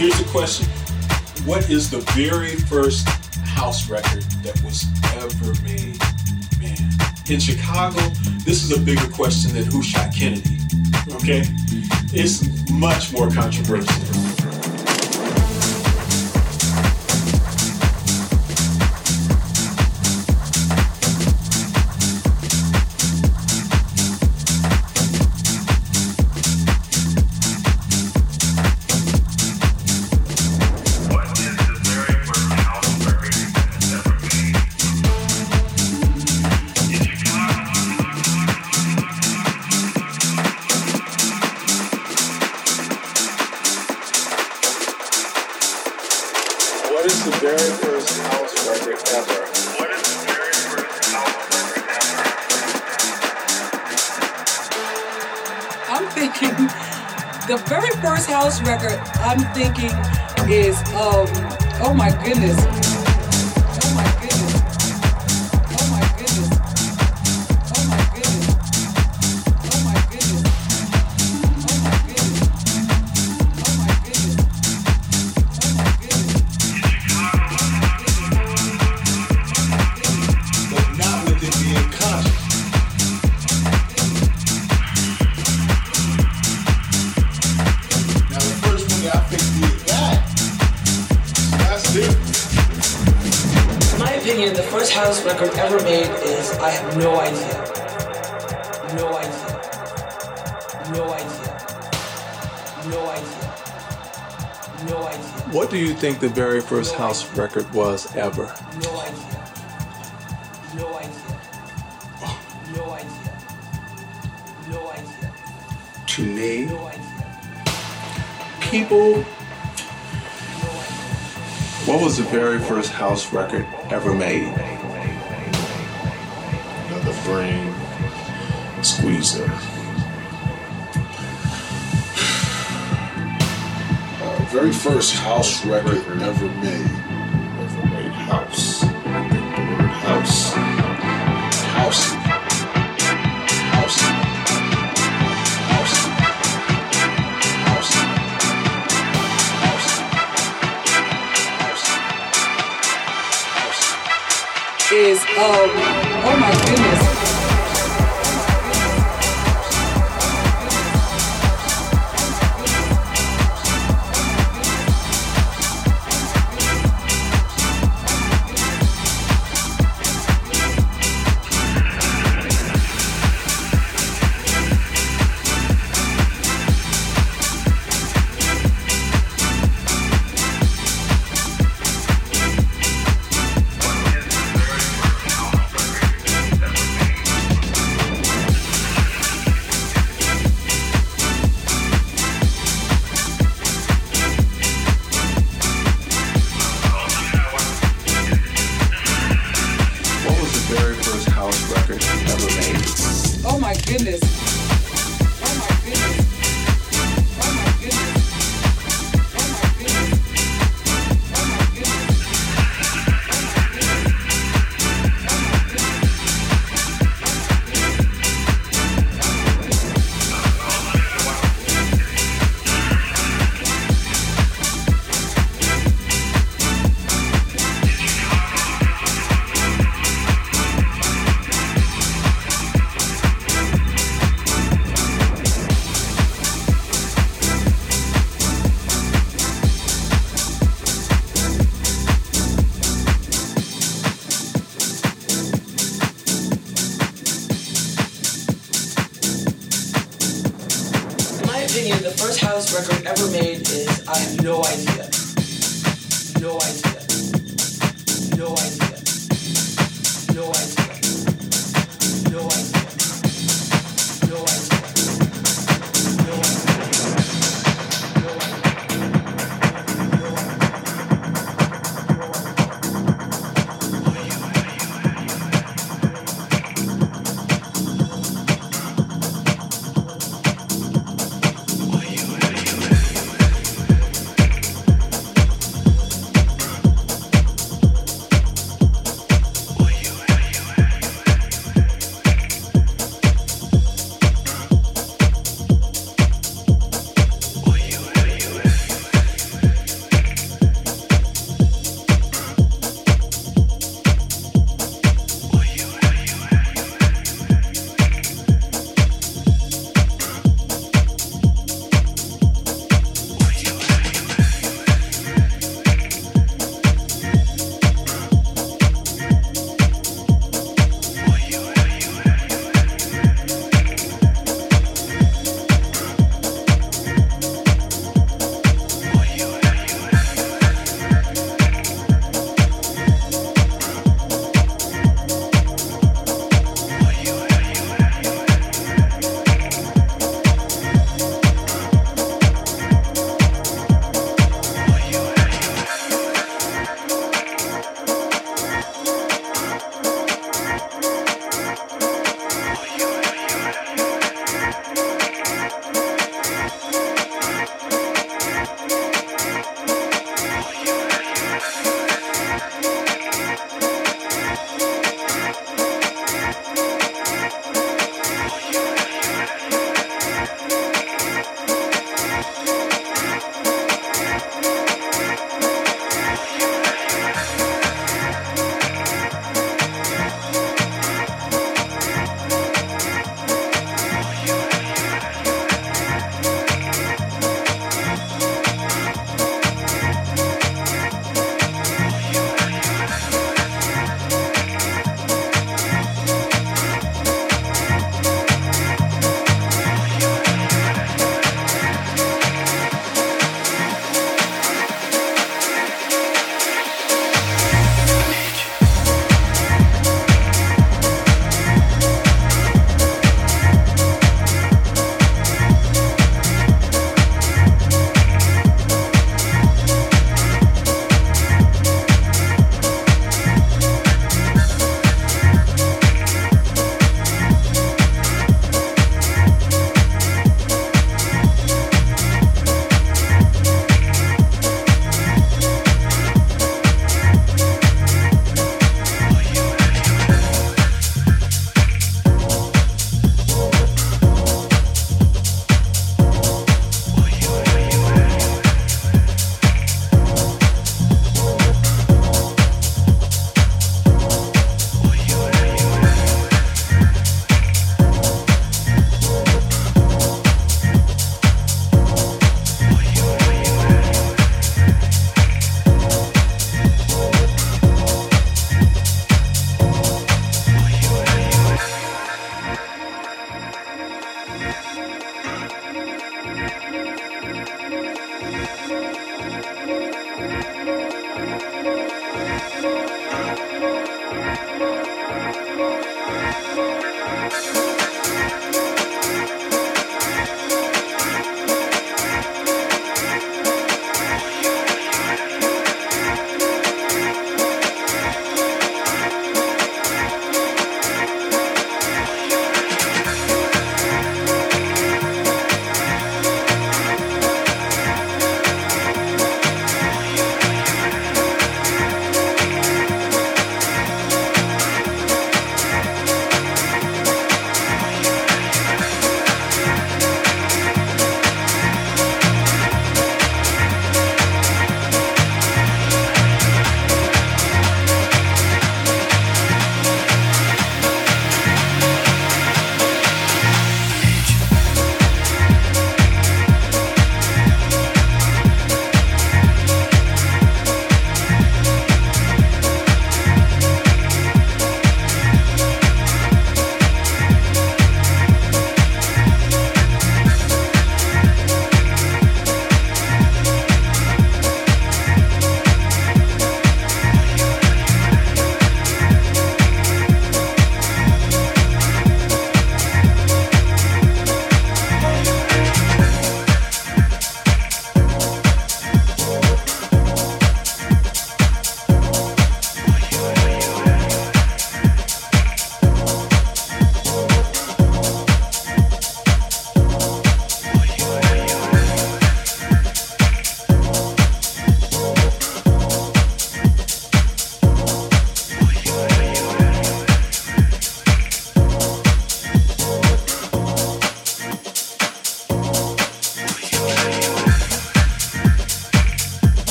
Is the question. What is the very first house record that was ever made. Man, in Chicago, this is a bigger question than who shot Kennedy. Okay? It's much more controversial. No idea. No idea. No idea. No idea. No idea. What do you think the very first no house idea. record was ever? No idea. No idea. No idea. No idea. To me, no idea. people. What was the very first house record ever made? brain squeezer. Uh, very first house record ever made. Ever made. The house. House. House. Um oh my goodness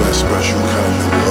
that special kind of